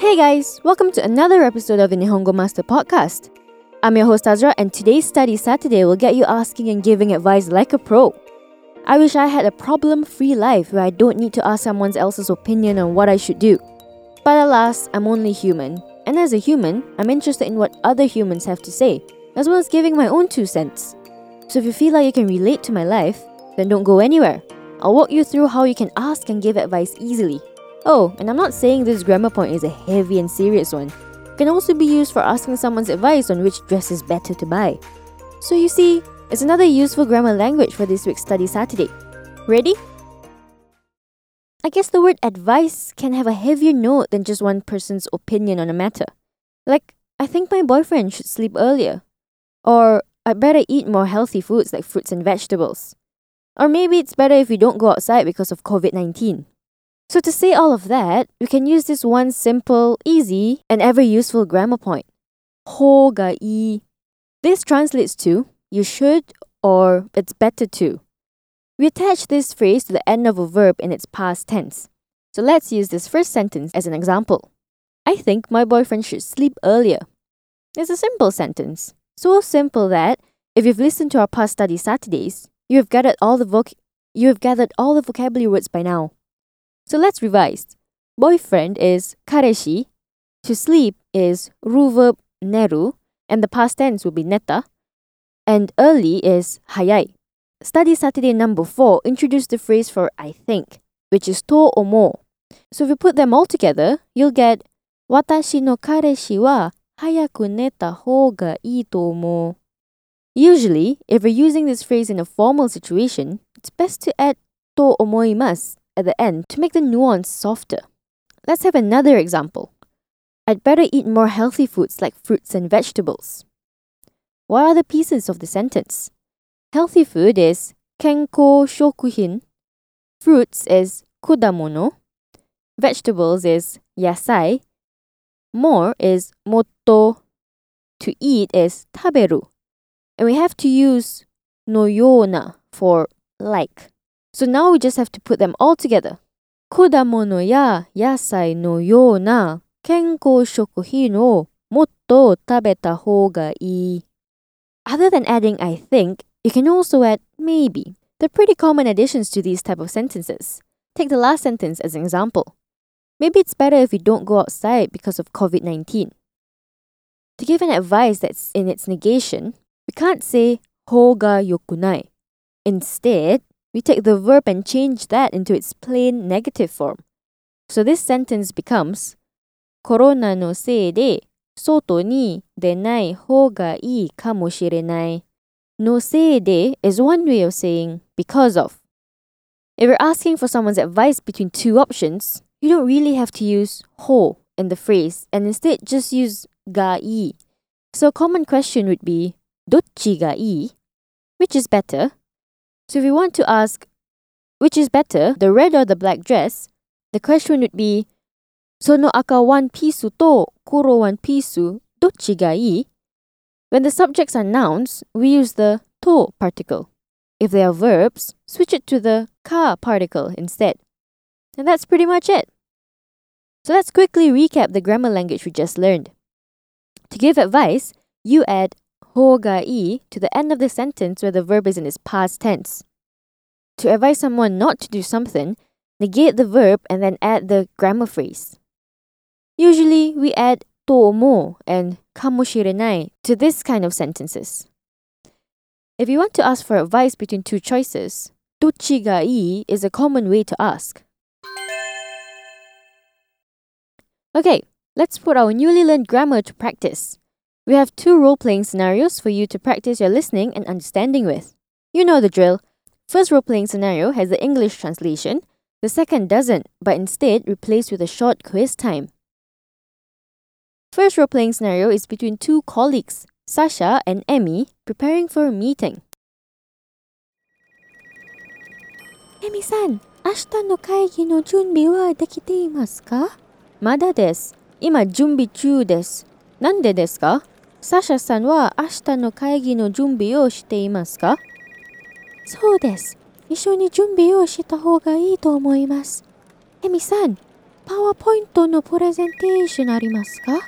Hey guys, welcome to another episode of the Nihongo Master Podcast. I'm your host Azra, and today's Study Saturday will get you asking and giving advice like a pro. I wish I had a problem free life where I don't need to ask someone else's opinion on what I should do. But alas, I'm only human, and as a human, I'm interested in what other humans have to say, as well as giving my own two cents. So if you feel like you can relate to my life, then don't go anywhere. I'll walk you through how you can ask and give advice easily. Oh, and I'm not saying this grammar point is a heavy and serious one. It can also be used for asking someone's advice on which dress is better to buy. So you see, it's another useful grammar language for this week's Study Saturday. Ready? I guess the word advice can have a heavier note than just one person's opinion on a matter. Like, I think my boyfriend should sleep earlier. Or, I'd better eat more healthy foods like fruits and vegetables. Or maybe it's better if we don't go outside because of COVID 19. So, to say all of that, we can use this one simple, easy, and ever useful grammar point. Ho ga i. This translates to you should or it's better to. We attach this phrase to the end of a verb in its past tense. So let's use this first sentence as an example. I think my boyfriend should sleep earlier. It's a simple sentence. So simple that if you've listened to our past study Saturdays, you have gathered all the voc- you have gathered all the vocabulary words by now. So let's revise. Boyfriend is kareshi, to sleep is ruverb neru, and the past tense will be neta, and early is hayai. Study Saturday number 4 introduced the phrase for I think, which is to omo. So if you put them all together, you'll get Watashi no kareshi wa hayaku neta hou ga ii. Usually, if you're using this phrase in a formal situation, it's best to add to omoimasu at the end to make the nuance softer. Let's have another example. I'd better eat more healthy foods like fruits and vegetables. What are the pieces of the sentence? Healthy food is kenko shokuhin. Fruits is kudamono. Vegetables is yasai. More is motto. To eat is taberu. And we have to use no yona for like. So now we just have to put them all together. Kudamono ya yasai no yona kenko shokuhin o motto tabeta hou ga ii. Other than adding I think, you can also add maybe. They're pretty common additions to these type of sentences. Take the last sentence as an example. Maybe it's better if you don't go outside because of COVID 19. To give an advice that's in its negation, we can't say ho ga yokunai. Instead, we take the verb and change that into its plain negative form. So this sentence becomes コロナのせいで外に出ない方がいいかもしれない。No se de is one way of saying because of. If you're asking for someone's advice between two options, you don't really have to use ho in the phrase and instead just use ga i. So a common question would be どっちがいい Which is better? So if we want to ask, which is better, the red or the black dress, the question would be, Sono aka one pisu to kuro one pisu dochigai." When the subjects are nouns, we use the to particle. If they are verbs, switch it to the ka particle instead. And that's pretty much it. So let's quickly recap the grammar language we just learned. To give advice, you add ho ga i to the end of the sentence where the verb is in its past tense. To advise someone not to do something, negate the verb and then add the grammar phrase. Usually, we add to omo and kamoshirenai to this kind of sentences. If you want to ask for advice between two choices, dochi ga ii is a common way to ask. Okay, let's put our newly learned grammar to practice. We have two role playing scenarios for you to practice your listening and understanding with. You know the drill. First role playing scenario has the English translation, the second doesn't, but instead replaced with a short quiz time. First role playing scenario is between two colleagues, Sasha and Emmy, preparing for a meeting. エミさん、明日の会議の準備はできていますかまだです。今準備中です。なんでですか サシャさんは明日の会議の準備をしていますか？そうです。一緒に準備をした方がいいと思います。エミさん、パワーポイントのプレゼンテーションありますか？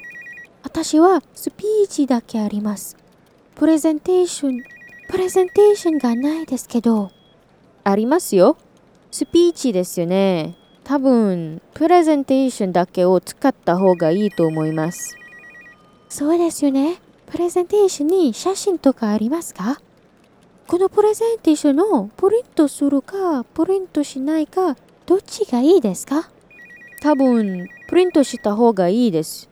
私はスピーチだけあります。プレゼンテーション、プレゼンテーションがないですけど。ありますよ。スピーチですよね。多分、プレゼンテーションだけを使った方がいいと思います。そうですよね。プレゼンテーションに写真とかありますか？このプレゼンテーションをプリントするか、プリントしないか、どっちがいいですか？多分、プリントした方がいいです。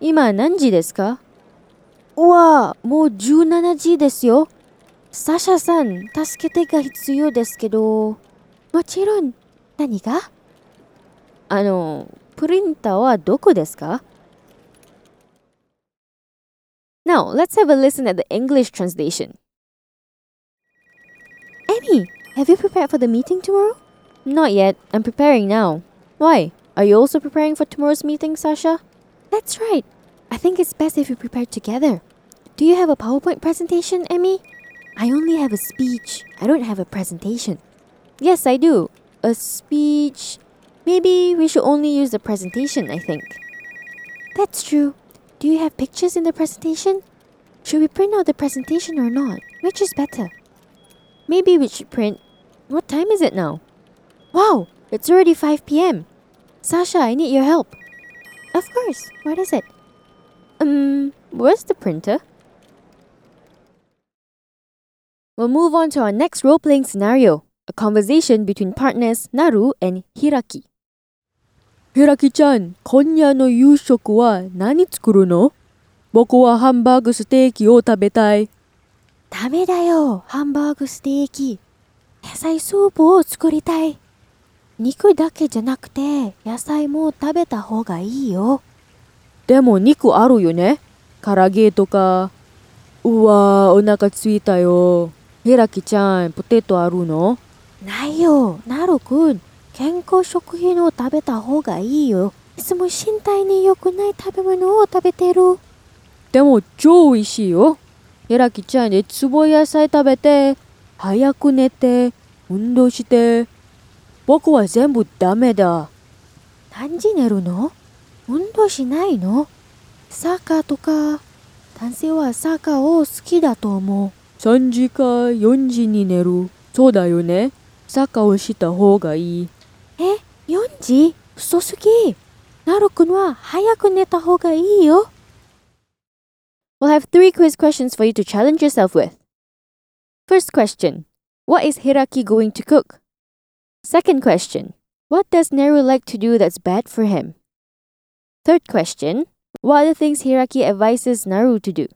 今何時ですか？うわあ、もう17時ですよ。サシャさん、助けてが必要ですけど。もちろん、何が？あの、プリンターはどこですか？Now, let's have a listen at the English translation. Emmy, have you prepared for the meeting tomorrow? Not yet. I'm preparing now. Why? Are you also preparing for tomorrow's meeting, Sasha? That's right. I think it's best if we prepare together. Do you have a PowerPoint presentation, Emmy? I only have a speech. I don't have a presentation. Yes, I do. A speech. Maybe we should only use the presentation, I think. That's true. Do you have pictures in the presentation? Should we print out the presentation or not? Which is better? Maybe we should print. What time is it now? Wow, it's already 5 p.m. Sasha, I need your help. Of course. What is it? Um, where's the printer? We'll move on to our next role playing scenario a conversation between partners Naru and Hiraki. ひらきちゃん、今夜の夕食は何作るの？僕はハンバーグステーキを食べたい。ダメだよ、ハンバーグステーキ。野菜スープを作りたい。肉だけじゃなくて、野菜も食べた方がいいよ。でも肉あるよね。唐揚げとか。うわー、お腹ついたよ。ひらきちゃん、ポテトあるの？ないよ、なるくん。健康食品を食べた方がいいよ。いつも身体に良くない食べ物を食べてる。でも超美味しいよ。ひらきちゃんいつも野菜食べて、早く寝て、運動して。僕は全部ダメだ。何時寝るの？運動しないの？サッカーとか。男性はサッカーを好きだと思う。3時か4時に寝る。そうだよね。サッカーをした方がいい。え ?4 時遅すぎ。なるくんは早く寝た方がいいよ。We'll have three quiz questions for you to challenge yourself with. First question What is Hiraki going to cook? Second question What does Neru like to do that's bad for him? Third question What are the things Hiraki advises Naru to do?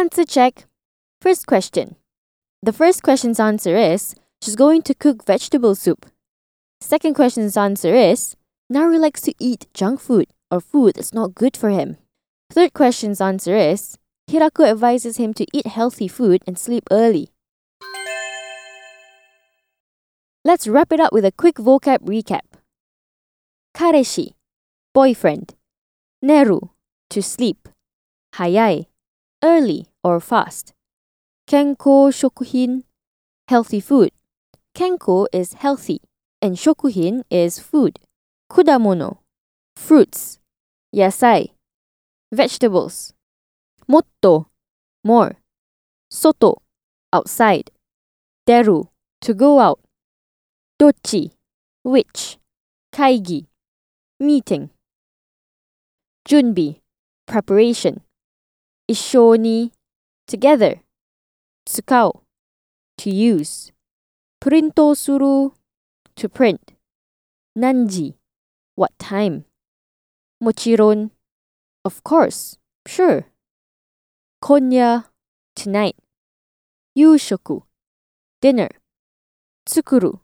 Answer check. First question. The first question's answer is she's going to cook vegetable soup. Second question's answer is Naru likes to eat junk food or food that's not good for him. Third question's answer is Hiraku advises him to eat healthy food and sleep early. Let's wrap it up with a quick vocab recap. Kareshi, boyfriend. Neru, to sleep. Hayai, early or fast. Kenko shokuhin, healthy food. Kenko is healthy and shokuhin is food. Kudamono, fruits. Yasai, vegetables. Motto, more. Soto, outside. Deru, to go out. Dochi, which. Kaigi, meeting. Junbi, preparation. Ishoni, together. Tsukao, to use. Printo suru, to print. Nanji, what time. Mochiron, of course, sure. Konya, tonight. Yushoku, dinner. Tsukuru,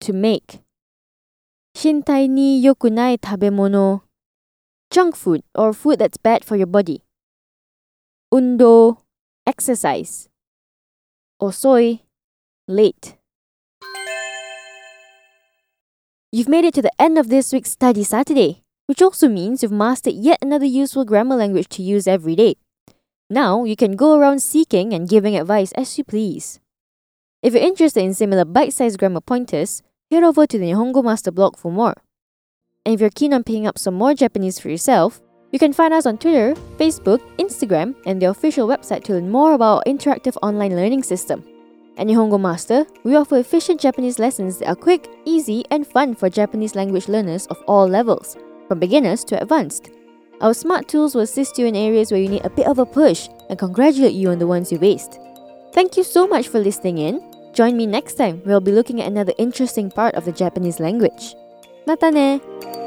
to make. Shintai ni yokunai tabemono. Junk food or food that's bad for your body. Undo, exercise. Osoi, late. You've made it to the end of this week's Study Saturday, which also means you've mastered yet another useful grammar language to use every day. Now you can go around seeking and giving advice as you please. If you're interested in similar bite sized grammar pointers, head over to the Nihongo Master blog for more. And if you're keen on picking up some more Japanese for yourself, you can find us on Twitter, Facebook, Instagram, and the official website to learn more about our interactive online learning system. At Nihongo Master, we offer efficient Japanese lessons that are quick, easy, and fun for Japanese language learners of all levels, from beginners to advanced. Our smart tools will assist you in areas where you need a bit of a push and congratulate you on the ones you've aced. Thank you so much for listening in. Join me next time, we'll be looking at another interesting part of the Japanese language. Mata ne!